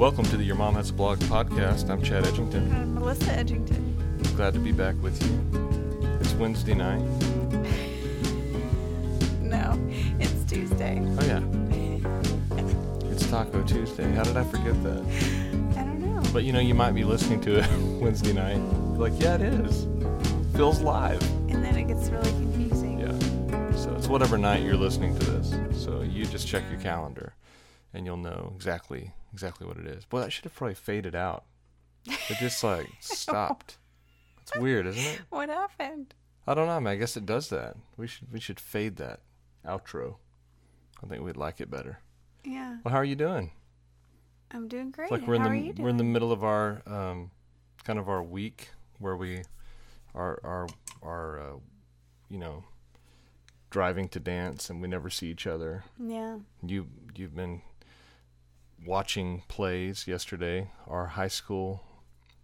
Welcome to the Your Mom Has a Blog podcast. I'm Chad Edgington. I'm Melissa Edgington. Glad to be back with you. It's Wednesday night. No, it's Tuesday. Oh, yeah. It's Taco Tuesday. How did I forget that? I don't know. But you know, you might be listening to it Wednesday night. You're like, yeah, it is. Feels live. And then it gets really confusing. Yeah. So it's whatever night you're listening to this. So you just check your calendar and you'll know exactly exactly what it is. Boy, that should have probably faded out. It just like stopped. It's weird, isn't it? What happened? I don't know, man. I guess it does that. We should we should fade that outro. I think we'd like it better. Yeah, Well, how are you doing? I'm doing great. It's like we're in How the you doing? we're in the middle of our um, kind of our week where we are are are uh, you know driving to dance and we never see each other. Yeah. You you've been watching plays yesterday. Our high school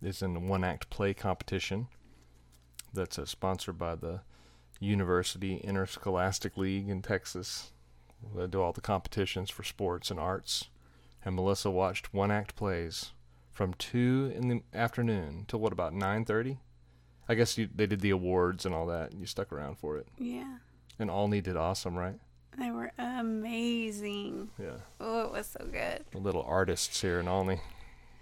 is in the one act play competition that's uh, sponsored by the University Interscholastic League in Texas. They do all the competitions for sports and arts. And Melissa watched one act plays from two in the afternoon till what about nine thirty? I guess you, they did the awards and all that. And you stuck around for it. Yeah. And Olney did awesome, right? They were amazing. Yeah. Oh, it was so good. The little artists here in Olney.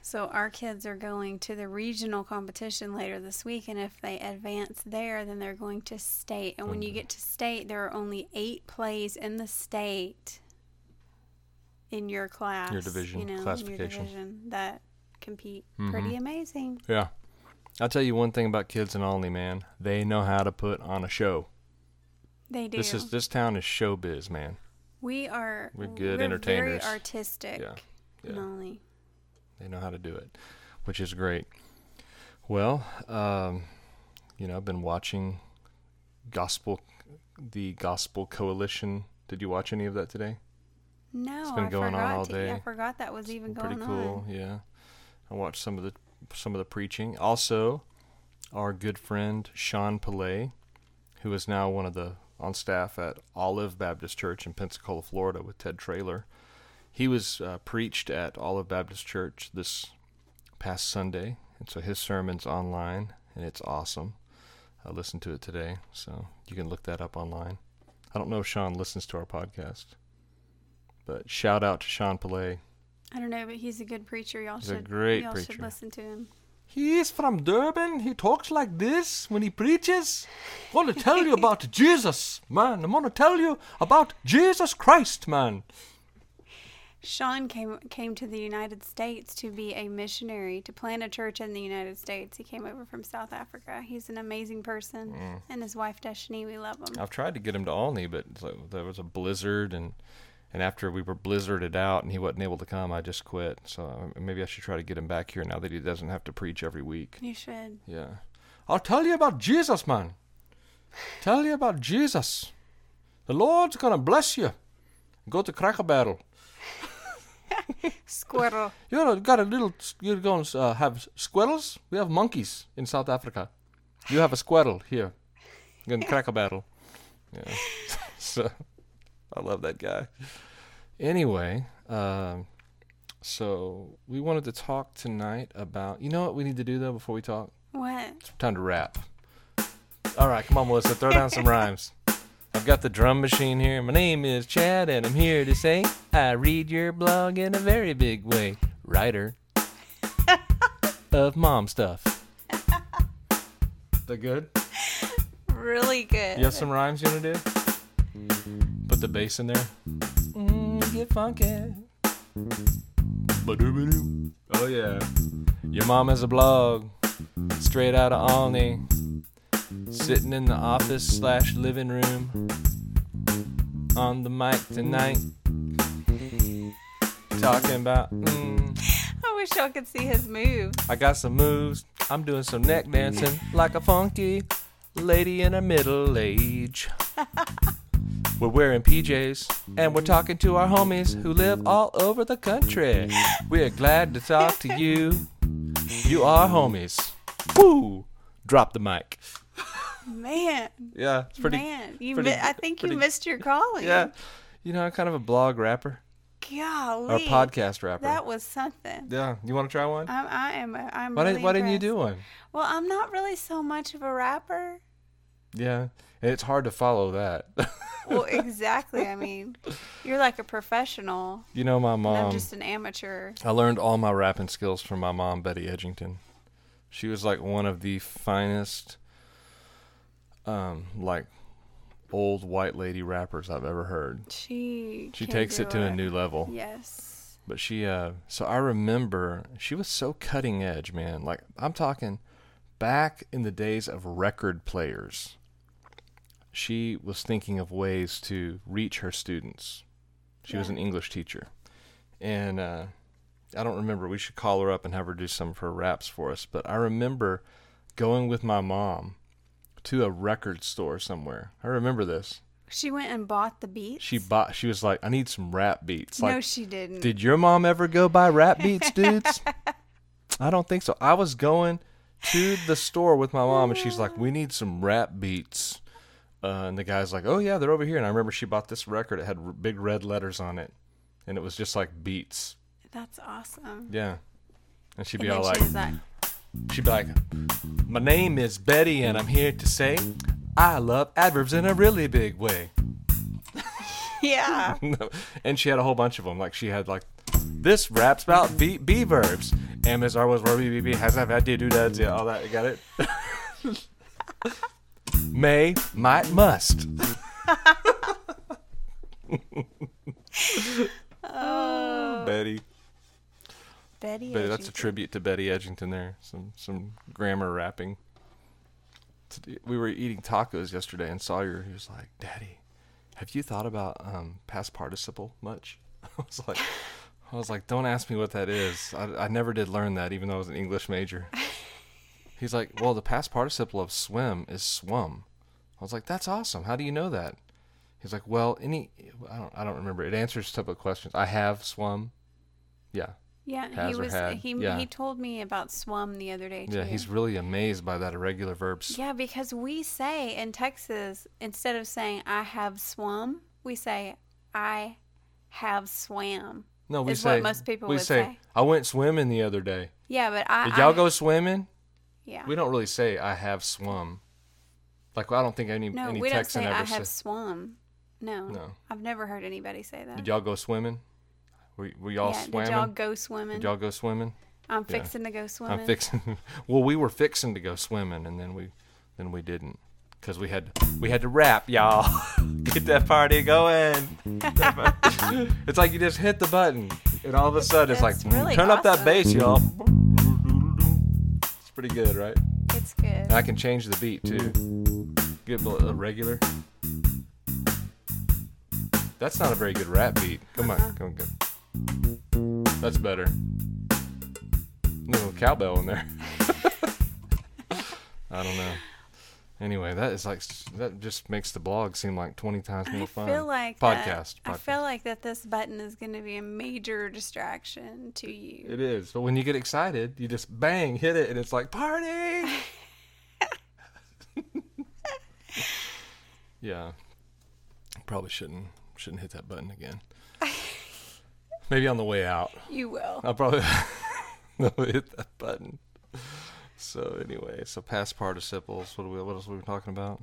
So our kids are going to the regional competition later this week, and if they advance there, then they're going to state. And when you Mhm. get to state, there are only eight plays in the state in your class, your division, you know, classification. division that compete. Mhm. Pretty amazing. Yeah. I'll tell you one thing about kids in Olney, man. They know how to put on a show. They do. This is this town is showbiz, man. we are. We're good Very entertainers. artistic. Yeah, yeah. Only. They know how to do it, which is great. Well, um, you know, I've been watching Gospel, the Gospel Coalition. Did you watch any of that today? No, it's been I going on all to- day. I forgot that was even going on. Pretty cool, on. yeah. I watched some of the some of the preaching. Also, our good friend Sean Pillay, who is now one of the on staff at Olive Baptist Church in Pensacola, Florida, with Ted Traylor. He was uh, preached at Olive Baptist Church this past Sunday, and so his sermon's online, and it's awesome. I listened to it today, so you can look that up online. I don't know if Sean listens to our podcast, but shout out to Sean Pillay. I don't know, but he's a good preacher. Y'all He's a great y'all preacher. should listen to him. He's from Durban. He talks like this when he preaches. I want to tell you about Jesus, man. I'm going to tell you about Jesus Christ, man. Sean came came to the United States to be a missionary to plant a church in the United States. He came over from South Africa. He's an amazing person, Mm. and his wife Destiny, we love him. I've tried to get him to Olney, but there was a blizzard, and and after we were blizzarded out and he wasn't able to come, I just quit. So uh, maybe I should try to get him back here now that he doesn't have to preach every week. You should. Yeah. I'll tell you about Jesus, man. Tell you about Jesus. The Lord's gonna bless you. Go to Cracker Barrel. Squirrel. You know, got a little. You're going to uh, have squirrels. We have monkeys in South Africa. You have a squirrel here in Cracker Barrel. Yeah. so, I love that guy. Anyway, um, so we wanted to talk tonight about. You know what we need to do though before we talk? What? It's time to rap. All right, come on, Melissa, throw down some rhymes. I've got the drum machine here. My name is Chad, and I'm here to say I read your blog in a very big way. Writer of mom stuff. That good? Really good. You have some rhymes you want to do? Put the bass in there. Mm, get funky. Ba-doo-ba-doo. Oh yeah. Your mom has a blog, straight out of Olney. Sitting in the office slash living room. On the mic tonight. Talking about, mm, I wish y'all could see his moves. I got some moves. I'm doing some neck dancing like a funky lady in her middle age. We're wearing PJs and we're talking to our homies who live all over the country. We're glad to talk to you. You are homies. Woo! Drop the mic. Man, Yeah, it's pretty. man, you. pretty- mi- I think pretty- you missed your calling. Yeah, you know, I'm kind of a blog rapper. Golly. Our podcast rapper. That was something. yeah, you want to try one? I'm, I am. I'm. why really Why didn't you do one? Well, I'm not really so much of a rapper. Yeah, and it's hard to follow that. Well, exactly. I mean, you're like a professional. you know, my mom. I'm just an amateur. I learned all my rapping skills from my mom, Betty Edgington. She was like one of the finest, um, like old white lady rappers I've ever heard. She. She takes it to a new level. Yes. But she, uh, so I remember she was so cutting edge, man. Like I'm talking back in the days of record players. She was thinking of ways to reach her students. She was an English teacher, and uh, I don't remember. We should call her up and have her do some of her raps for us. But I remember going with my mom to a record store somewhere. I remember this. She went and bought the beats. She bought. She was like, "I need some rap beats." Like, no, she didn't. did your mom ever go buy rap beats, dudes? I don't think so. I was going to the store with my mom, and she's like, "We need some rap beats." Uh, and the guy's like, "Oh yeah, they're over here." And I remember she bought this record. It had r- big red letters on it, and it was just like beats. That's awesome. Yeah. And she'd be and all like, she "She'd be like, "My name is Betty, and I'm here to say I love adverbs in a really big way." yeah. and she had a whole bunch of them. Like she had like this raps about be, be verbs. M is R was were be be has have had do do dads yeah all that you got it. May might must. Oh, Betty, Betty. Betty, that's a tribute to Betty Edgington there. Some some grammar rapping. We were eating tacos yesterday, and Sawyer he was like, "Daddy, have you thought about um, past participle much?" I was like, "I was like, don't ask me what that is. I, I never did learn that, even though I was an English major." He's like, "Well, the past participle of swim is swum." I was like, "That's awesome. How do you know that?" He's like, "Well, any I don't I don't remember. It answers of questions. I have swum. Yeah, Yeah, has he was. had. He Yeah. he told me about swum the other day too. Yeah, he's really amazed by that irregular verbs. Yeah, because we say in Texas instead of saying I have swum, we say I have swam. No, we say what most people we would say, say. I went swimming the other day. Yeah, but I Did y'all I- go swimming? Yeah. We don't really say I have swum. Like I don't think any no, any we don't say ever I have says. swum. No. No. I've never heard anybody say that. Did y'all go swimming? We were y'all yeah, swimming? did y'all go swimming? Did y'all go swimming? I'm Yeah. fixing to go swimming. I'm fixing. well, we were fixing to go swimming, and then we then we didn't because we had we had to rap, y'all. Get that party going. it's like you just hit the button, and all of a sudden it's like really turn up that bass, y'all. Pretty good, right? It's good. And I can change the beat too. Get a regular. That's not a very good rap beat. Come on, uh-huh. come on, go. That's better. A Little cowbell in there. I don't know. Anyway, that is like that just makes the blog seem like twenty times more I fun. feel like podcast. That, I feel like that this button is going to be a major distraction to you. It is. But when you get excited, you just bang, hit it, and it's like party. yeah. Probably shouldn't shouldn't hit that button again. Maybe on the way out. You will. I'll probably hit that button. So anyway, so past participles. What, are we, what else were we talking about?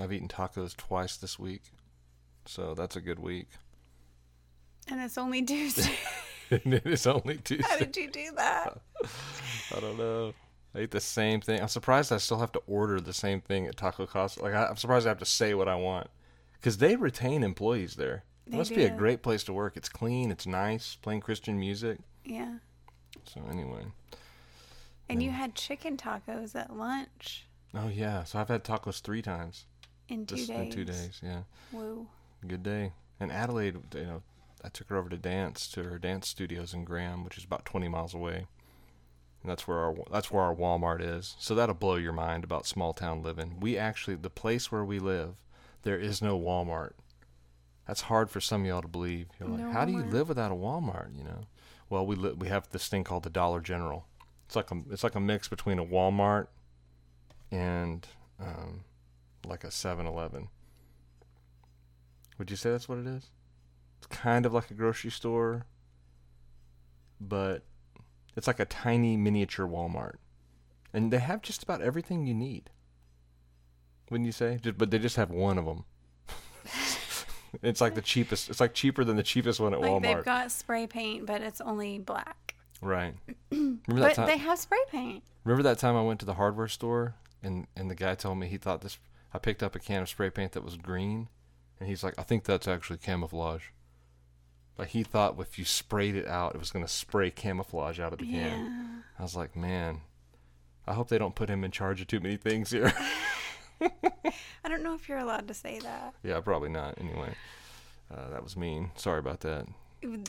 I've eaten tacos twice this week, so that's a good week. And it's only Tuesday. and it is only Tuesday. How did you do that? I don't know. I ate the same thing. I'm surprised I still have to order the same thing at Taco Casa. Like I, I'm surprised I have to say what I want because they retain employees there. It They must be a great place to work. It's clean. It's nice. Playing Christian music. Yeah. So anyway, And you had chicken tacos at lunch oh yeah. So I've had tacos three times in two days. in two days. Yeah, Woo. good day. And Adelaide, you know, I took her over to dance to her dance studios in Graham, which is about 20 miles away. And that's where our that's where our Walmart is. So that'll blow your mind about small town living. We actually the place where we live, there is no Walmart. That's hard for some of y'all to believe. You're like, No how do you live without a Walmart? You know, well we li- we have this thing called the Dollar General. It's like a it's like a mix between a Walmart and um, like a 7-Eleven. Would you say that's what it is? It's kind of like a grocery store, but it's like a tiny miniature Walmart, and they have just about everything you need. Wouldn't you say? Just, but they just have one of them. it's like the cheapest. It's like cheaper than the cheapest one at Like Walmart. they've got spray paint, but it's only black. Right. Remember that But time? they have spray paint. Remember that time I went to the hardware store and and the guy told me he thought this. I picked up a can of spray paint that was green, and he's like, I think that's actually camouflage. Like he thought if you sprayed it out, it was gonna spray camouflage out of the can. Yeah. I was like, man, I hope they don't put him in charge of too many things here. I don't know if you're allowed to say that. yeah, probably not. Anyway, uh, that was mean. Sorry about that.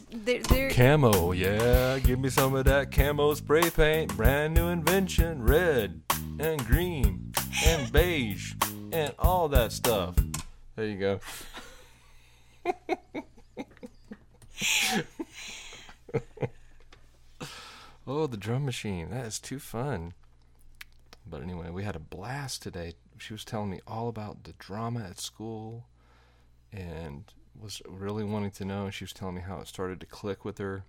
They're, they're, Camo, yeah, give me some of that camo spray paint. Brand new invention, red and green and beige and all that stuff. There you go. oh, the drum machine. That is too fun. But anyway, we had a blast today. She was telling me all about the drama at school and was really wanting to know. And she was telling me how it started to click with her.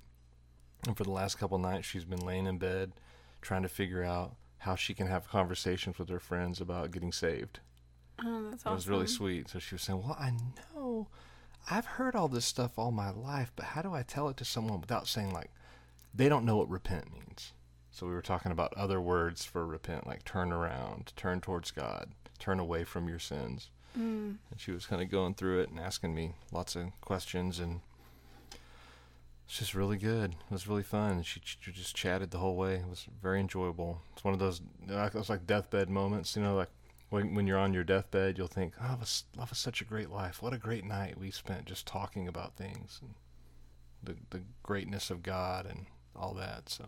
And for the last couple nights, she's been laying in bed trying to figure out how she can have conversations with her friends about getting saved. oh, that's It was really sweet. So she was saying, Well, I know I've heard all this stuff all my life, but how do I tell it to someone without saying, like, they don't know what repent means? So we were talking about other words for repent, like turn around, turn towards God, turn away from your sins. Mm. And she was kind of going through it and asking me lots of questions, and it's just really good. It was really fun. She, she just chatted the whole way. It was very enjoyable. It's one of those, it was like deathbed moments, you know, like when, when you're on your deathbed, you'll think, oh, that was, that was such a great life. What a great night we spent just talking about things and the, the greatness of God and all that. So,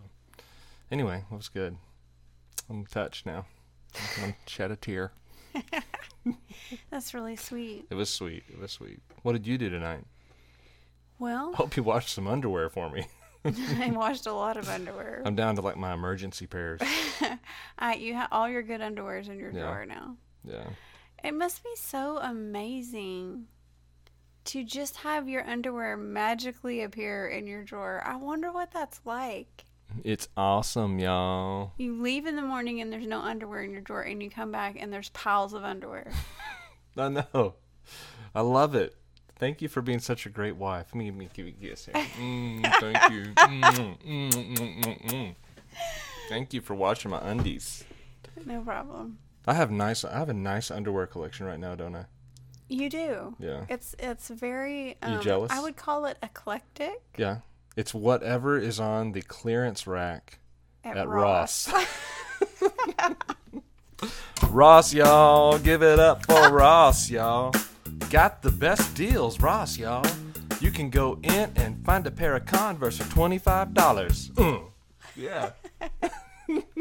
anyway, it was good. I'm touched now. I'm shed a tear. That's really sweet. It was sweet. It was sweet. What did you do tonight? Well, Hope you washed some underwear for me. I washed a lot of underwear. I'm down to like my emergency pairs. I, you have all your good underwears in your Yeah. drawer now. Yeah. It must be so amazing to just have your underwear magically appear in your drawer. I wonder what that's like. It's awesome, y'all. You leave in the morning and there's no underwear in your drawer, and you come back and there's piles of underwear. I know. I love it. Thank you for being such a great wife. Let me, let me give you a kiss here. Mm, thank you. Mm, mm, mm, mm, mm. Thank you for washing my undies. no problem. I have nice. I have a nice underwear collection right now, don't I? You do. Yeah. It's it's very. You Um, jealous? I would call it eclectic Yeah. It's whatever is on the clearance rack at, at Ross. Ross. Ross, y'all. Give it up for Ross, y'all. Got the best deals, Ross, y'all. You can go in and find a pair of Converse for $25. Mm. Yeah.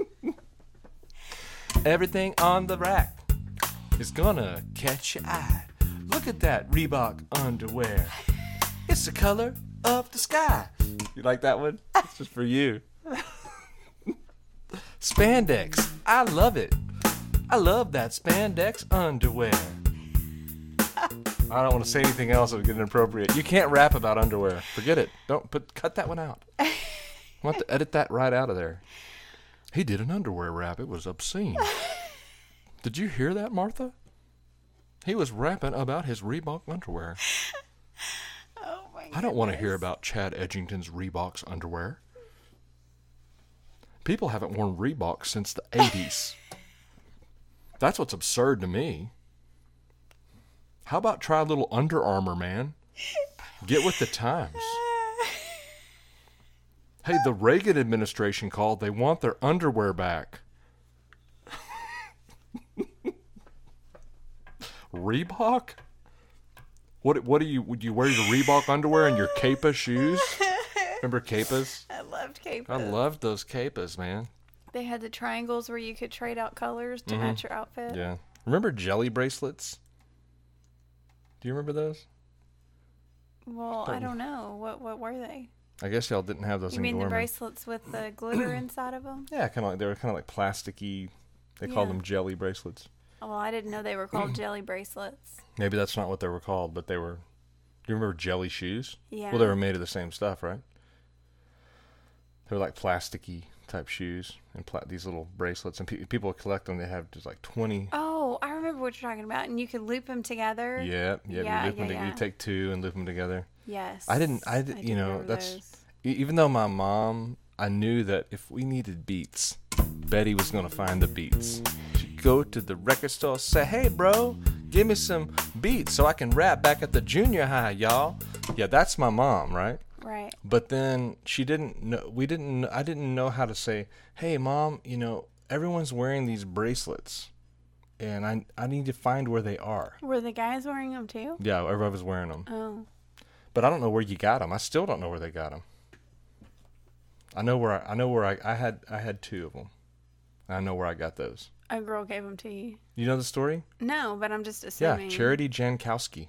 Everything on the rack is gonna catch your eye. Look at that Reebok underwear. It's the color of the sky. You like that one? It's just for you. Spandex. I love it. I love that spandex underwear. I don't want to say anything else that would get inappropriate. You can't rap about underwear. Forget it. Don't put cut that one out. I want to edit that right out of there. He did an underwear rap. It was obscene. Did you hear that, Martha? He was rapping about his Reebok underwear. I don't want to hear about Chad Edgington's Reebok's underwear. People haven't worn Reebok since the 80s. That's what's absurd to me. How about try a little Under Armour, man? Get with the times. Hey, the Reagan administration called. They want their underwear back. Reebok? What what do you would you wear your Reebok underwear and your Kaepa shoes? Remember Kaepas? I loved Kaepas. I loved those Kaepas, man. They had the triangles where you could trade out colors to match your outfit. Mm-hmm. Yeah. Remember jelly bracelets? Do you remember those? Well, I don't know. What what were they? I guess y'all didn't have those You mean the bracelets with the glitter inside of them? Yeah, kind of like they were kind of like plasticky. They called them jelly bracelets. Oh, well, I didn't know they were called jelly bracelets. Maybe that's not what they were called, but they were Do you remember jelly shoes? Yeah. Well, they were made of the same stuff, right? They were like plasticky type shoes and pla- these little bracelets, and pe- people collect them. They have just like twenty. Oh, I remember what you're talking about, and you could loop them together. Yeah, yeah. Yeah, you, loop them yeah, you take two and loop them together. Yes. I didn't- I did- do you know, that's- those. Even though my mom, I knew that if we needed beats, Betty was gonna find the beats. Go to the record store, say, "Hey, bro, give me some beats so I can rap back at the junior high, y'all." Yeah, that's my mom, right? right. But then she didn't know. We didn't. I didn't know how to say, "Hey, mom, you know, everyone's wearing these bracelets, and I I need to find where they are." Were the guys wearing them too? Yeah, everybody was wearing them, Oh, but I don't know where you got them. I still don't know where they got them. I know where I, I know where I, I had I had two of them. I know where I got those. A girl gave them to you. You know the story? No, but I'm just assuming. Yeah, Charity Jankowski,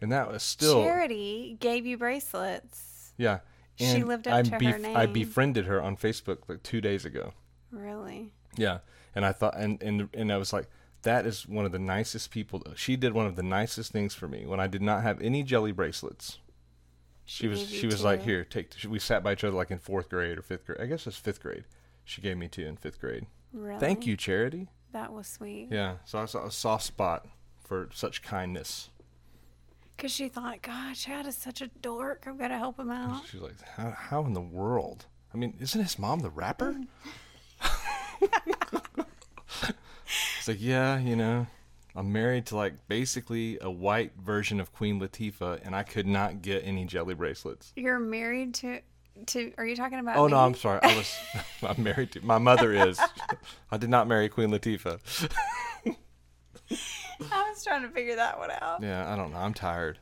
and that was still Charity gave you bracelets. yeah. She lived up I to her name. I befriended her on Facebook like two days ago. Really? Yeah, and I thought, and and and I was like, that is one of the nicest people. She did one of the nicest things for me when I did not have any jelly bracelets. She, was she was like, here, take. Two. We sat by each other like in fourth grade or fifth grade. I guess it's fifth grade. She gave me two in fifth grade. Really? Thank you, Charity. That was sweet. Yeah, so I saw a soft spot for such kindness. Because she thought, God, Chad is such a dork. I've got to help him out. She's like, how, how in the world? I mean, isn't his mom the rapper? Mm. it's like, yeah, you know, I'm married to like basically a white version of Queen Latifah, and I could not get any jelly bracelets. You're married to. To, are you talking about Oh me? no, I'm sorry. I was I'm married to my mother is. I did not marry Queen Latifah. I was trying to figure that one out. Yeah, I don't know. I'm tired.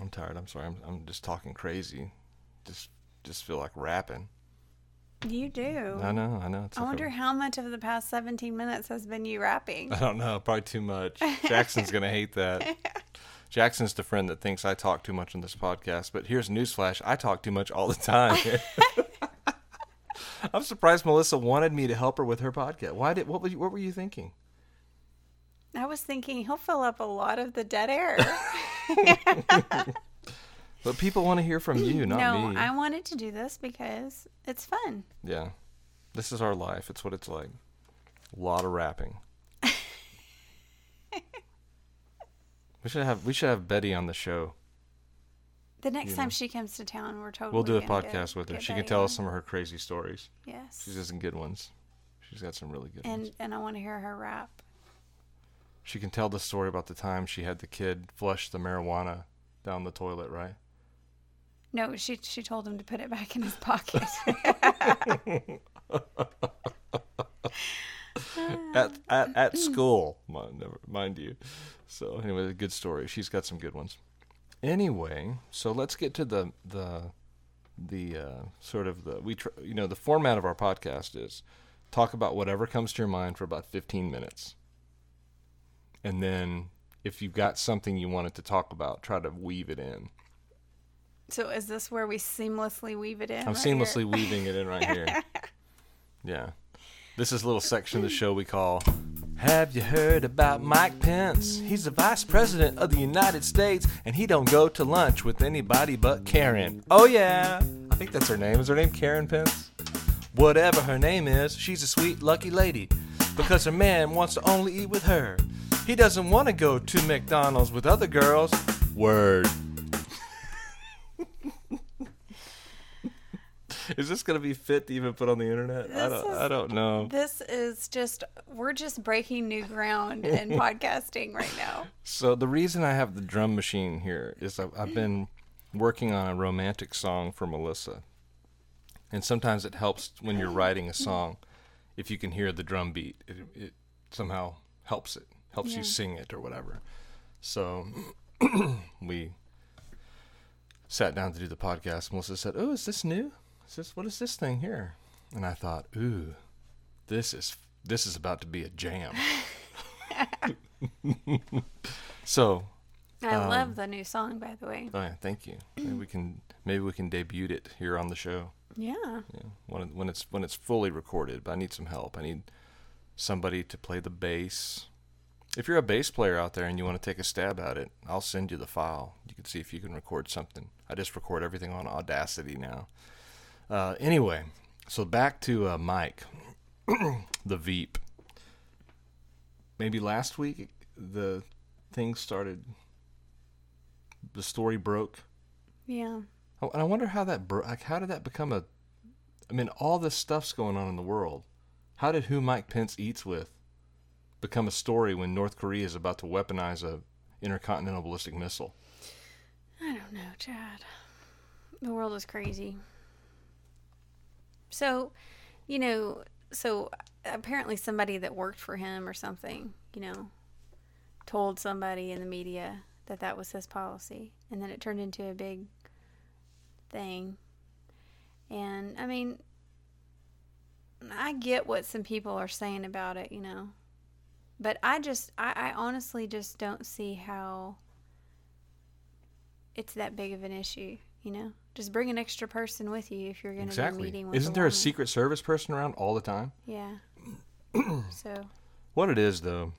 I'm tired. I'm sorry. I'm I'm just talking crazy. Just just feel like rapping. You do. I know. I know. It's I like a- wonder how much of the past 17 minutes has been you rapping. I don't know. Probably too much. Jackson's gonna hate that. Jackson's the friend that thinks I talk too much on this podcast. But here's newsflash: I talk too much all the time. I'm surprised Melissa wanted me to help her with her podcast. Why did? What were you, what were you thinking? I was thinking he'll fill up a lot of the dead air. But people want to hear from you, not no, me. No, I wanted to do this because it's fun. Yeah, this is our life. It's what it's like. A lot of rapping. we should have we should have Betty on the show. The next You time know. she comes to town, we're totally We'll do a podcast get- with her. She can tell on. us some of her crazy stories. Yes. She's got some good ones. She's got some really good ones. and and I want to hear her rap. She can tell the story about the time she had the kid flush the marijuana down the toilet, right? No, she she told him to put it back in his pocket. at at, at school, mind, you. So anyway, a good story. She's got some good ones. Anyway, so let's get to the the the uh, sort of the we tr- you know the format of our podcast is talk about whatever comes to your mind for about 15 minutes. And then if you've got something you wanted to talk about, try to weave it in. so is this where we seamlessly weave it in? I'm right here? seamlessly weaving it in right here. Yeah. This is a little section of the show we call Have you heard about Mike Pence? He's the vice president of the United States and he don't go to lunch with anybody but Karen. Oh yeah. I think that's her name. Is her name Karen Pence? Whatever her name is, she's a sweet lucky lady because her man wants to only eat with her. He doesn't want to go to McDonald's with other girls. Word. Is this gonna be fit to even put on the internet? I don't. is- I don't know. This is just we're just breaking new ground in podcasting right now. So the reason I have the drum machine here is I've, I've been working on a romantic song for Melissa, and sometimes it helps when you're writing a song if you can hear the drum beat. It, it somehow helps it, helps Yeah. you sing it or whatever. So we sat down to do the podcast. Melissa said, "Oh, is this new? Is this what is this thing here?" And I thought, "Ooh, this is this is about to be a jam." so I Um, love the new song, by the way. Oh yeah, thank you. Maybe we can maybe we can debut it here on the show. Yeah. Yeah, when when it's when it's fully recorded. But I need some help. I need somebody to play the bass If you're a bass player out there and you want to take a stab at it, I'll send you the file. You can see if you can record something. I just record everything on Audacity now. Uh, anyway, so back to uh, Mike, the Veep. Maybe last week the thing started. The story broke. Yeah. Oh, and I wonder how that bro- like how did that become a I mean all this stuff's going on in the world. How did who Mike Pence eats with become a story when North Korea is about to weaponize a intercontinental ballistic missile? I don't know, Chad. The world is crazy. So, you know, so apparently somebody that worked for him or something, you know, told somebody in the media that that was his policy. And then it turned into a big thing. And I mean, I get what some people are saying about it, you know. But I just, I, I honestly just don't see how it's that big of an issue, you know? Just bring an extra person with you if you're going to Exactly. be meeting with Isn't a there a. Secret Service person around all the time? Yeah. so, What it is though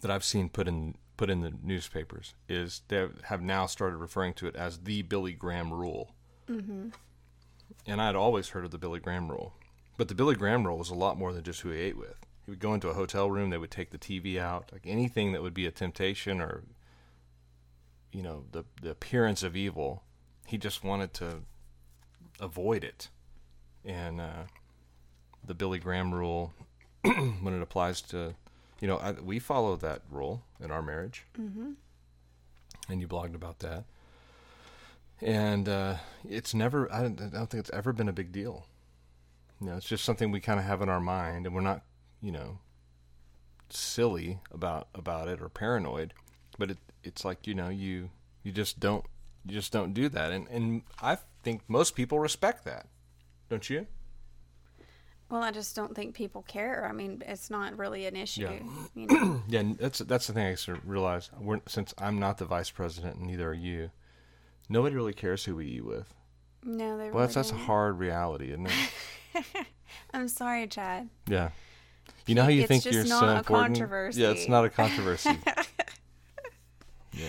that I've seen put in put in the newspapers is they have now started referring to it as the Billy Graham rule. Mm-hmm. And I had always heard of the Billy Graham rule. But the Billy Graham rule was a lot more than just who he ate with. He would go into a hotel room, they would take the TV out, like anything that would be a temptation or you know, the the appearance of evil, he just wanted to avoid it. And uh, the Billy Graham rule when it applies to you know, I, we follow that rule in our marriage hmm and you blogged about that. And uh, it's never, I don't, I don't think it's ever been a big deal. You know, it's just something we kind of have in our mind, and we're not, you know, silly about about it or paranoid. But it, it's like you know, you you just don't you just don't do that, and and I think most people respect that, don't you? Well, I just don't think people care. I mean, it's not really an issue. Yeah. You know? Yeah, that's that's the thing I sort of realize. We're, since I'm not the vice president, and neither are you, nobody really cares who we eat with. no, they Well, that's that's a hard reality, isn't it? I'm sorry, Chad. Yeah. You know how you It's think you're not so a important? controversy. Yeah, it's not a controversy. yeah.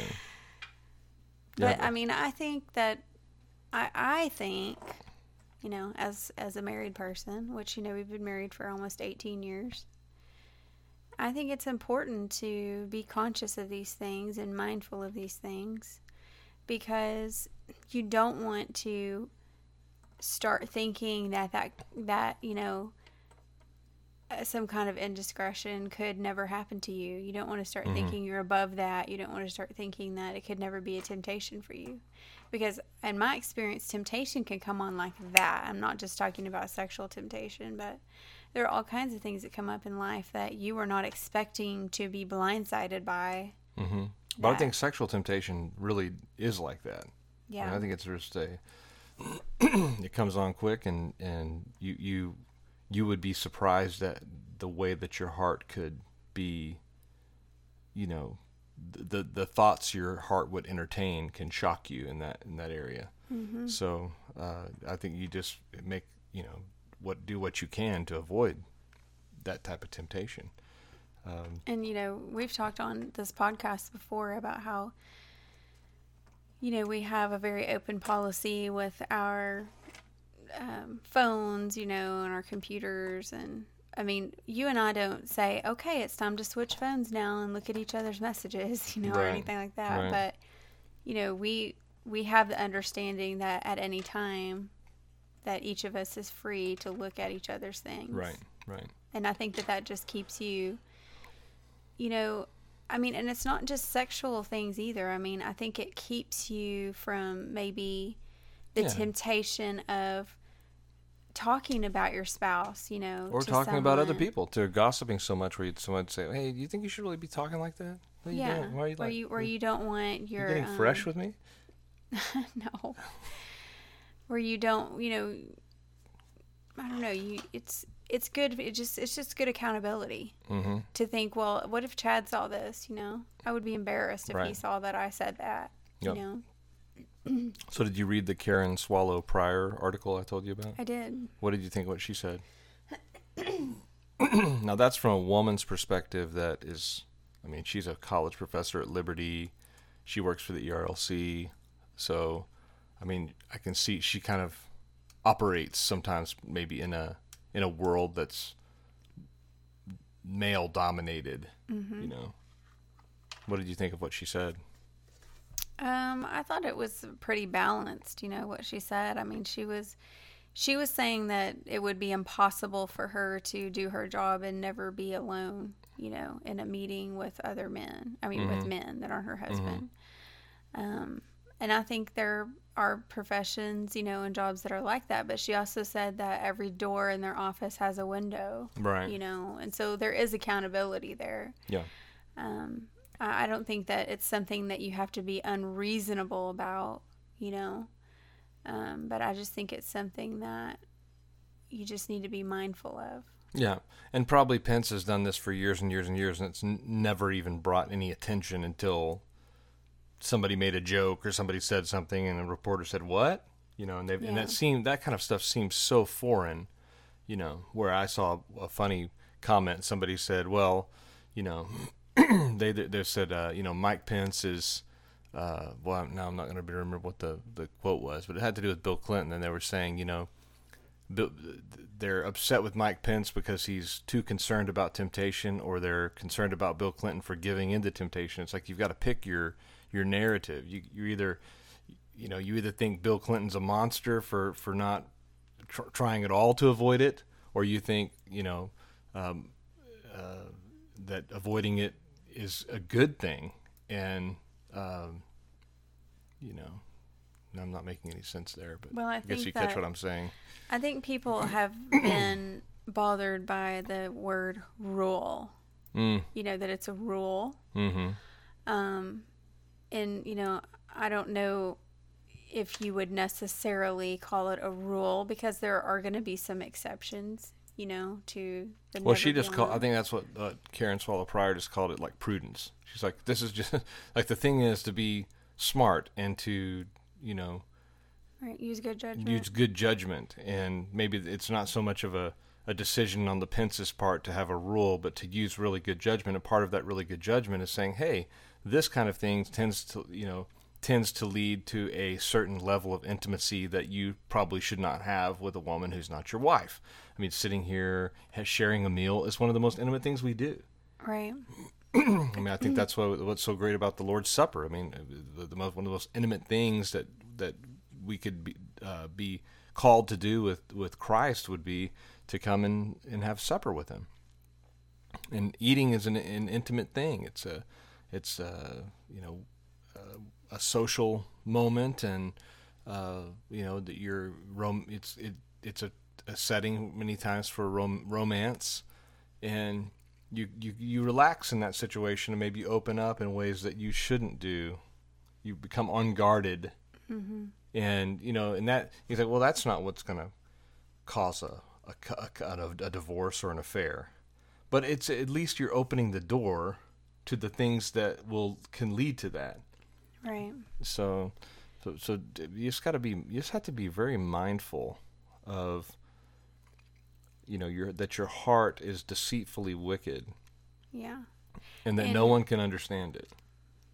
But. I mean, I think that I I think, you know, as as a married person, which you know we've been married for almost 18 years. I think it's important to be conscious of these things and mindful of these things because you don't want to start thinking that that that, you know, some kind of indiscretion could never happen to you. You don't want to start Mhm. thinking you're above that. You don't want to start thinking that it could never be a temptation for you. Because in my experience, temptation can come on like that. I'm not just talking about sexual temptation, but there are all kinds of things that come up in life that you were not expecting to be blindsided by. hmm But I think sexual temptation really is like that. Yeah. And I think it's just a. it comes on quick, and and you you you would be surprised at the way that your heart could be. You know, the the, the thoughts your heart would entertain can shock you in that in that area. hmm So uh, I think you just make you know what do what you can to avoid that type of temptation. Um, And you know, we've talked on this podcast before about how you know we have a very open policy with our um, phones, you know, and our computers, and I mean, you and I don't say, "Okay, it's time to switch phones now and look at each other's messages," you know, or anything like that. right. But you know, we we have the understanding that at any time that each of us is free to look at each other's things right, right. and I think that that just keeps you, you know, I mean, and it's not just sexual things either. I mean, I think it keeps you from maybe the Yeah. temptation of talking about your spouse, you know, Or talking about other someone. people, to gossiping so much where you'd, someone would say, "Hey, do you think you should really be talking like that? You Yeah, doing? Why are you like? you where you don't want you your getting um, fresh with me?" no, where you don't, you know, I don't know. You it's it's good. It just it's just good accountability. Mm-hmm. to think, well, what if Chad saw this? You know, I would be embarrassed if he saw that I said that. Yep. You know, So did you read the Karen Swallow Prior article I told you about? I did. What did you think of what she said? now that's from a woman's perspective that is I mean, she's a college professor at Liberty. She works for the ERLC. So, I mean, I can see she kind of operates sometimes maybe in a in a world that's male dominated, mm-hmm. you know. What did you think of what she said? Um, I thought it was pretty balanced, you know, what she said. I mean, she was she was saying that it would be impossible for her to do her job and never be alone, you know, in a meeting with other men. I mean, with men that aren't her husband. Um, and I think there are professions, you know, and jobs that are like that. But she also said that every door in their office has a window, Right. you know, and so there is accountability there. Yeah. Um, I don't think that it's something that you have to be unreasonable about, you know. Um, but I just think it's something that you just need to be mindful of. Yeah, and probably Pence has done this for years and years and years, and it's n- never even brought any attention until somebody made a joke or somebody said something, and a reporter said, "What?" You know, and they and Yeah. that seemed that kind of stuff seems so foreign. You know, where I saw a funny comment, somebody said, "Well, you know, they they said, uh, you know, Mike Pence is." Uh, well, now I'm not going to remember what the, the quote was, but it had to do with Bill Clinton, and they were saying, you know, Bill, they're upset with Mike Pence because he's too concerned about temptation, or they're concerned about Bill Clinton for giving into temptation. It's like you've got to pick your your narrative. You you either you know you either think Bill Clinton's a monster for for not tr- trying at all to avoid it, or you think you know um, uh, that avoiding it is a good thing, and um, you know. I'm not making any sense there, but Well, I I guess you catch what I'm saying. I think people have been bothered by the word rule. Mm, You know that it's a rule. mm-hmm. Um, and you know, I don't know if you would necessarily call it a rule because there are going to be some exceptions. You know, to the Well, she just called. I think that's what uh, Karen Swallow Prior just called it, like prudence. She's like, this is just like the thing is to be smart and to you know right. Use good judgment. use good judgment, and maybe it's not so much of a a decision on the Pence's part to have a rule, but to use really good judgment. And part of that really good judgment is saying, hey, this kind of thing tends to you know tends to lead to a certain level of intimacy that you probably should not have with a woman who's not your wife. I mean, sitting here sharing a meal is one of the most intimate things we do. right. I mean, I think that's what what's so great about the Lord's Supper. I mean, the, the most one of the most intimate things that that we could be uh, be called to do with with Christ would be to come and and have supper with Him. And eating is an, an intimate thing. It's a it's a, you know a, social moment, and uh, you know that you're rom- it's it it's a, a setting many times for rom- romance, and you, you you relax in that situation and maybe open up in ways that you shouldn't do. You become unguarded, and you know, and that you think, well, that's not what's going to cause a a, cu- a, cu- a, a divorce or an affair, but it's at least you're opening the door to the things that will can lead to that. Right. So, so, so you just got to be, you just have to be very mindful of, you know, your that your heart is deceitfully wicked, Yeah. and that And- no one can understand it.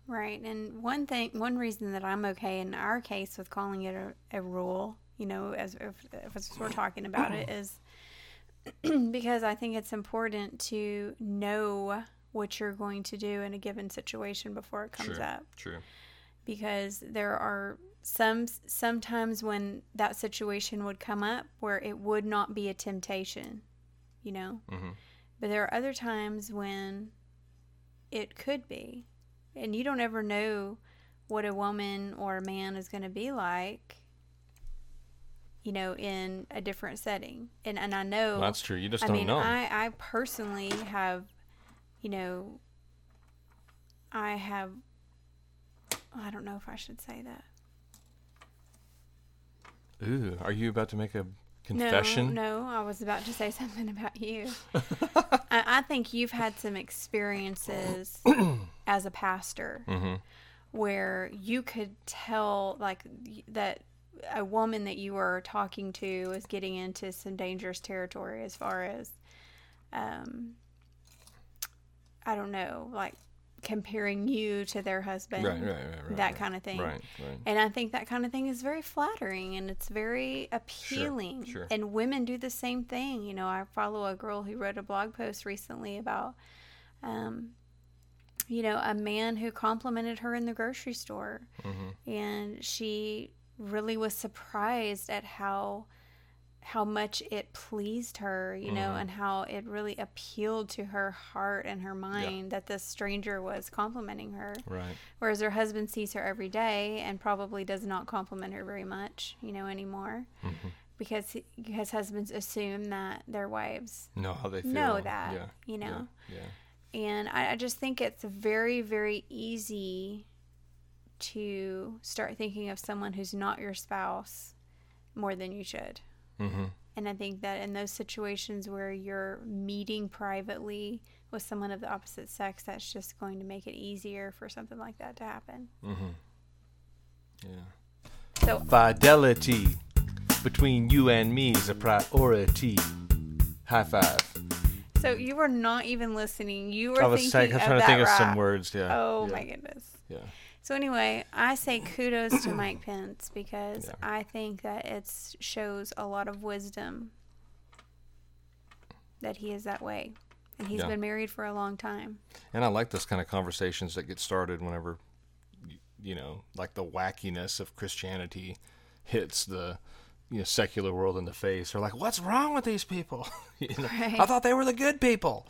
Right. And one thing, one reason that I'm okay in our case with calling it a, a rule, you know, as if, if we're talking about it, is because I think it's important to know what you're going to do in a given situation before it comes Sure. up. True. Because there are some sometimes when that situation would come up where it would not be a temptation, you know. Mhm. But there are other times when it could be. And you don't ever know what a woman or a man is going to be like, you know, in a different setting. And and I know Well, that's true. You just I don't mean, know. I I personally have, you know, I have I don't know if I should say that. Ooh, are you about to make a confession? No, no, I was about to say something about you. I, I think you've had some experiences as a pastor Mm-hmm. where you could tell, like, that a woman that you were talking to was getting into some dangerous territory as far as, um, I don't know, like comparing you to their husband. Right, right, right, right, that kind of thing. Right, right. And I think that kind of thing is very flattering and it's very appealing. sure. And women do the same thing. You know, I follow a girl who wrote a blog post recently about, um, you know, a man who complimented her in the grocery store. Mm-hmm. And she really was surprised at how how much it pleased her, you know, Mm-hmm. and how it really appealed to her heart and her mind that this stranger was complimenting her. Right. Whereas her husband sees her every day and probably does not compliment her very much, you know, anymore. Mm-hmm. Because because husbands assume that their wives Know how they feel. know that, Yeah. you know. Yeah. And I, I just think it's very, very easy to start thinking of someone who's not your spouse more than you should. Yeah. Mm-hmm. And I think that in those situations where you're meeting privately with someone of the opposite sex, that's just going to make it easier for something like that to happen. Mm-hmm. Yeah. So Fidelity between you and me is a priority. High five. So you were not even listening. You were I was thinking saying, I was of trying to that think of some words. Yeah. Oh yeah, my goodness. Yeah. So anyway, I say kudos to Mike Pence because Yeah. I think that it shows a lot of wisdom that he is that way, and he's Yeah. been married for a long time. And I like those kind of conversations that get started whenever, you know, like the wackiness of Christianity hits the, you know, secular world in the face. They're like, "What's wrong with these people?" you know, Right. I thought they were the good people.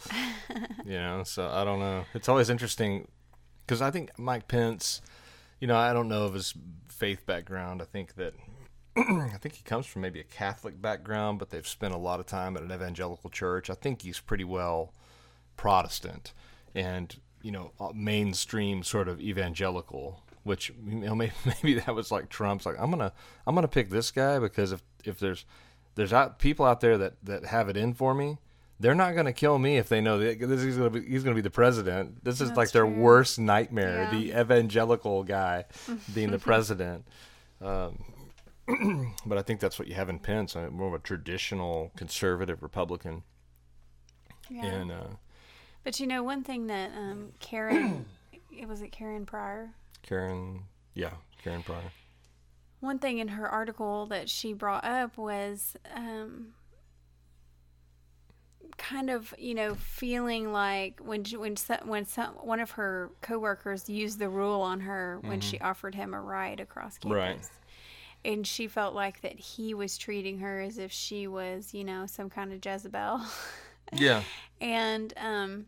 you know, so I don't know. It's always interesting because I think Mike Pence, you know, I don't know of his faith background. I think that. I think he comes from maybe a Catholic background, but they've spent a lot of time at an evangelical church. I think he's pretty well Protestant and you know mainstream sort of evangelical. Which you know maybe, maybe that was like Trump's like I'm gonna I'm gonna pick this guy because if if there's there's out, people out there that that have it in for me. They're not going to kill me if they know that this is going to be he's going to be the president. This is That's like their true. worst nightmare. Yeah. The evangelical guy being the president. Um, but I think that's what you have in Pence, uh, more of a traditional conservative Republican. Yeah. And uh, But you know, one thing that um, Karen, it was it Karen Prior. Karen, yeah, Karen Prior. One thing in her article that she brought up was um, kind of you know feeling like when she- when some, when some one of her coworkers used the rule on her when she offered him a ride across campus. Right. And she felt like that he was treating her as if she was, you know, some kind of Jezebel. Yeah, And um,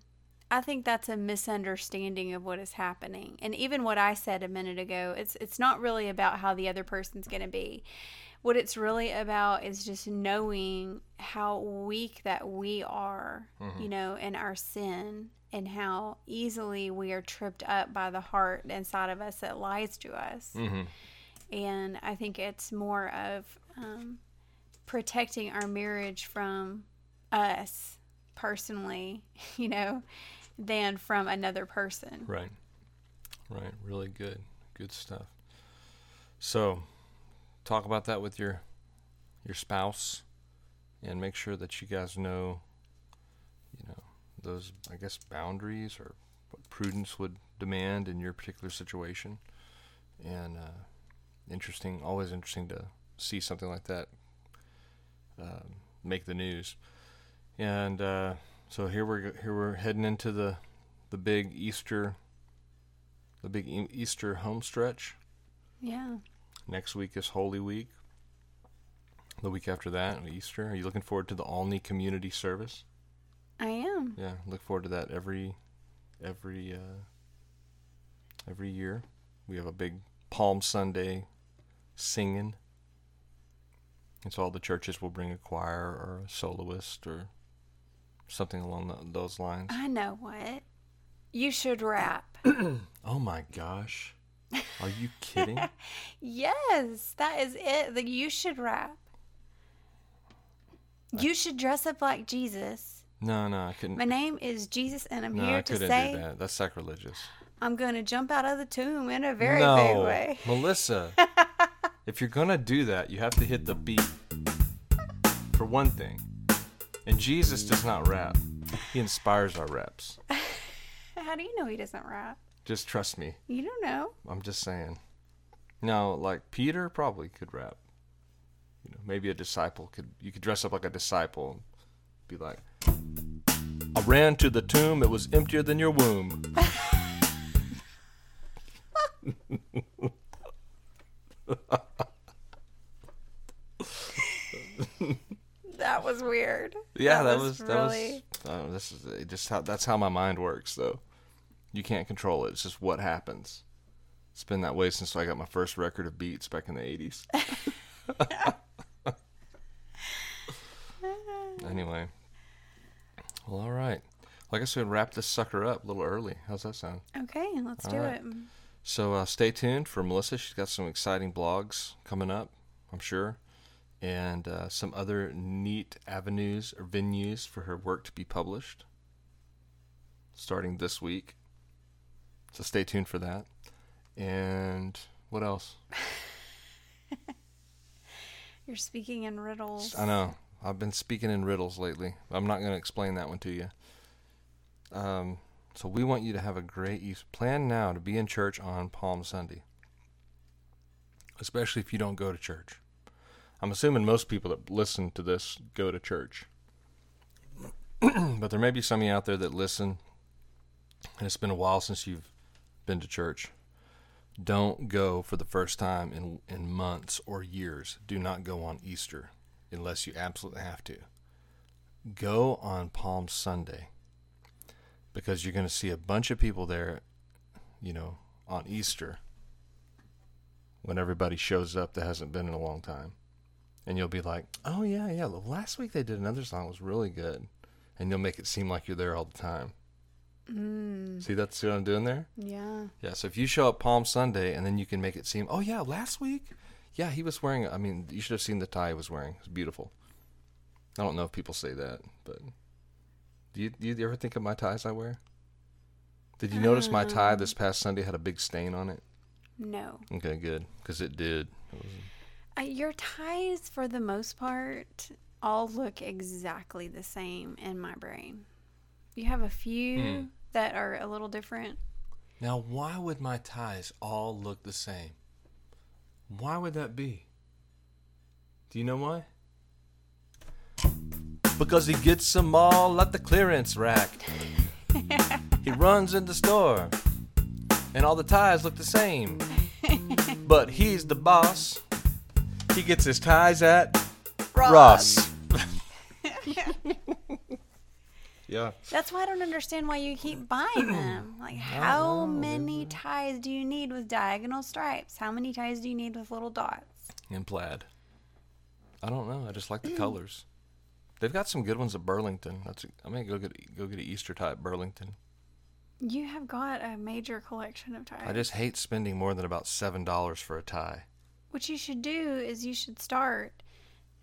I think that's a misunderstanding of what is happening. And even what I said a minute ago, it's it's not really about how the other person's going to be. What it's really about is just knowing how weak that we are, you know, in our sin and how easily we are tripped up by the heart inside of us that lies to us. hmm And I think it's more of um, protecting our marriage from us personally, you know, than from another person. right, right. Really good, good stuff. So, talk about that with your your spouse, and make sure that you guys know, you know, those I guess boundaries or what prudence would demand in your particular situation. And uh, interesting, always interesting to see something like that um, make the news. And uh, so here we're here we're heading into the the big Easter the big Easter home stretch. Yeah. Next week is Holy Week. The week after that, Easter. Are you looking forward to the Olney community service? I am. Yeah, look forward to that every every uh, every year. We have a big Palm Sunday singing. And so all the churches will bring a choir or a soloist or something along tho- those lines. I know what. You should rap. Oh my gosh. Are you kidding? yes, that is it. Like you should rap. You should dress up like Jesus. No, no, I couldn't. My name is Jesus, and I'm no, here I to say do that. That's sacrilegious. I'm going to jump out of the tomb in a very no, big way. Melissa. if you're gonna do that, you have to hit the beat. For one thing, and Jesus does not rap; he inspires our raps. How do you know he doesn't rap? Just trust me. You don't know. I'm just saying. No, like Peter probably could rap. You know, maybe a disciple could. You could dress up like a disciple, and be like, "I ran to the tomb. It was emptier than your womb." That was weird. Yeah, that, That was, was that really- was. Uh, this is it just how that's how my mind works, though. You can't control it. It's just what happens. It's been that way since I got my first record of beats back in the '80s. anyway, well, all right. Well, I guess we wrap this sucker up a little early. How's that sound? Okay, let's All do right. it. So uh, stay tuned for Melissa. She's got some exciting blogs coming up, I'm sure, and uh, some other neat avenues or venues for her work to be published starting this week. So stay tuned for that. And what else? You're speaking in riddles. I know. I've been speaking in riddles lately. I'm not going to explain that one to you. Um, so we want you to have a great Easter. Plan now to be in church on Palm Sunday, especially if you don't go to church. I'm assuming most people that listen to this go to church, but there may be some of you out there that listen, and it's been a while since you've been to church. Don't go for the first time in in months or years. Do not go on Easter unless you absolutely have to. Go on Palm Sunday because you're going to see a bunch of people there, you know, on Easter when everybody shows up that hasn't been in a long time. And you'll be like, "Oh yeah, yeah, last week they did another song it was really good." And you'll make it seem like you're there all the time. Mm, See that's what I'm doing there? yeah. Yeah, so if you show up Palm Sunday and then you can make it seem, oh yeah, last week, yeah, he was wearing. I mean, you should have seen the tie he was wearing. It's beautiful. I don't know if people say that, but do you do you ever think of my ties I wear? Did you notice my tie this past Sunday had a big stain on it? No. Okay, good, because it did. It Uh, your ties, for the most part, all look exactly the same in my brain. You have a few Hmm. that are a little different. Now, why would my ties all look the same? Why would that be? Do you know why? Because he gets them all at the clearance rack. he runs in the store, and all the ties look the same. but he's the boss. He gets his ties at Ross. yeah. That's why I don't understand why you keep buying them. Like, how many ties do you need with diagonal stripes? How many ties do you need with little dots? in plaid. I don't know. I just like the colors. They've got some good ones at Burlington. That's I may go get go get an Easter tie at Burlington. You have got a major collection of ties. I just hate spending more than about seven dollars for a tie. What you should do is you should start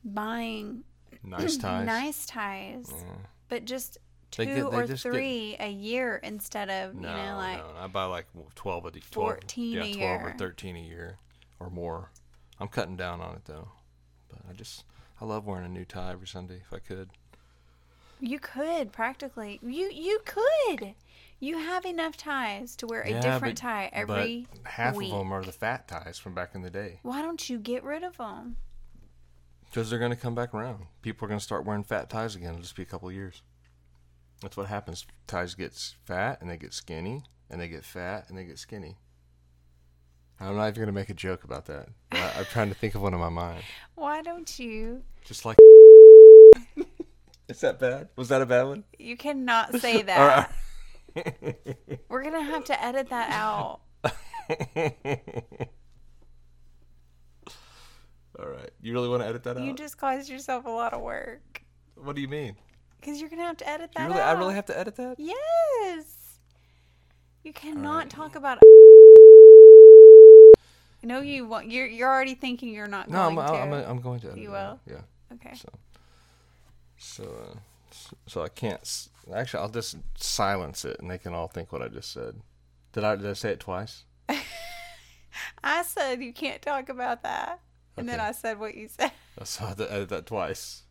buying Nice ties. nice ties, Yeah. but just They two get- they or just get- three a year instead of No, you know like no, I buy like twelve a 12, 14 yeah, a twelve or thirteen a year or more. I'm cutting down on it though, but I just I love wearing a new tie every Sunday if I could. you could practically you you could you have enough ties to wear a Yeah, different but- tie every but half week. of them are the fat ties from back in the day. Why don't you get rid of them? Because they're going to come back around. People are going to start wearing fat ties again. It'll just be a couple of years. That's what happens. Ties get s- fat and they get skinny, and they get fat and they get skinny. I'm not even going to make a joke about that. I, I'm trying to think of one in my mind. Why don't you? Just like. Is that bad? Was that a bad one? You cannot say All that. right. We're gonna have to edit that out. All right. You really want to edit that out? You just caused yourself a lot of work What do you mean? Because you're gonna have to edit You that really, out. I really have to edit that? Yes. You cannot right. talk about. I know you want. You're you're already thinking you're not No, I'm, going to. I'm, I'm going to edit You will? Yeah. okay. So, so, uh, so I can't. Actually, I'll just silence it, and they can all think what I just said. Did I did I say it twice? I said you can't talk about that, and then I said what you said. So I had to edit that twice.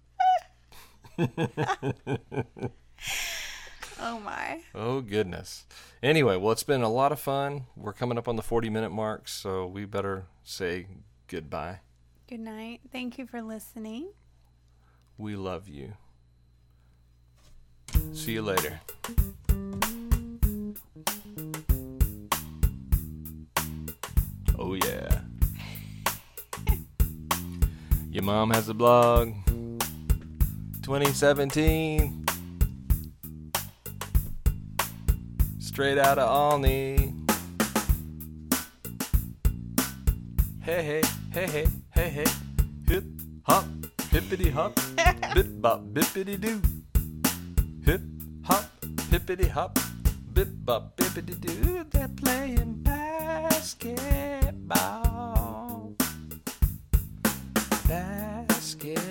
Oh my. Oh goodness. Anyway, well, it's been a lot of fun. We're coming up on the 40 minute mark, so we better say goodbye. Good night. Thank you for listening. We love you. See you later. Oh, yeah. Your mom has a blog. 2017. Straight out of Olney. Hey, hey, hey, hey, hey, hey. Hip, hop, hippity hop. Bip, bop, bippity doo. Hip, hop, hippity hop. Bip, bop, bippity doo. They're playing basketball. Basketball.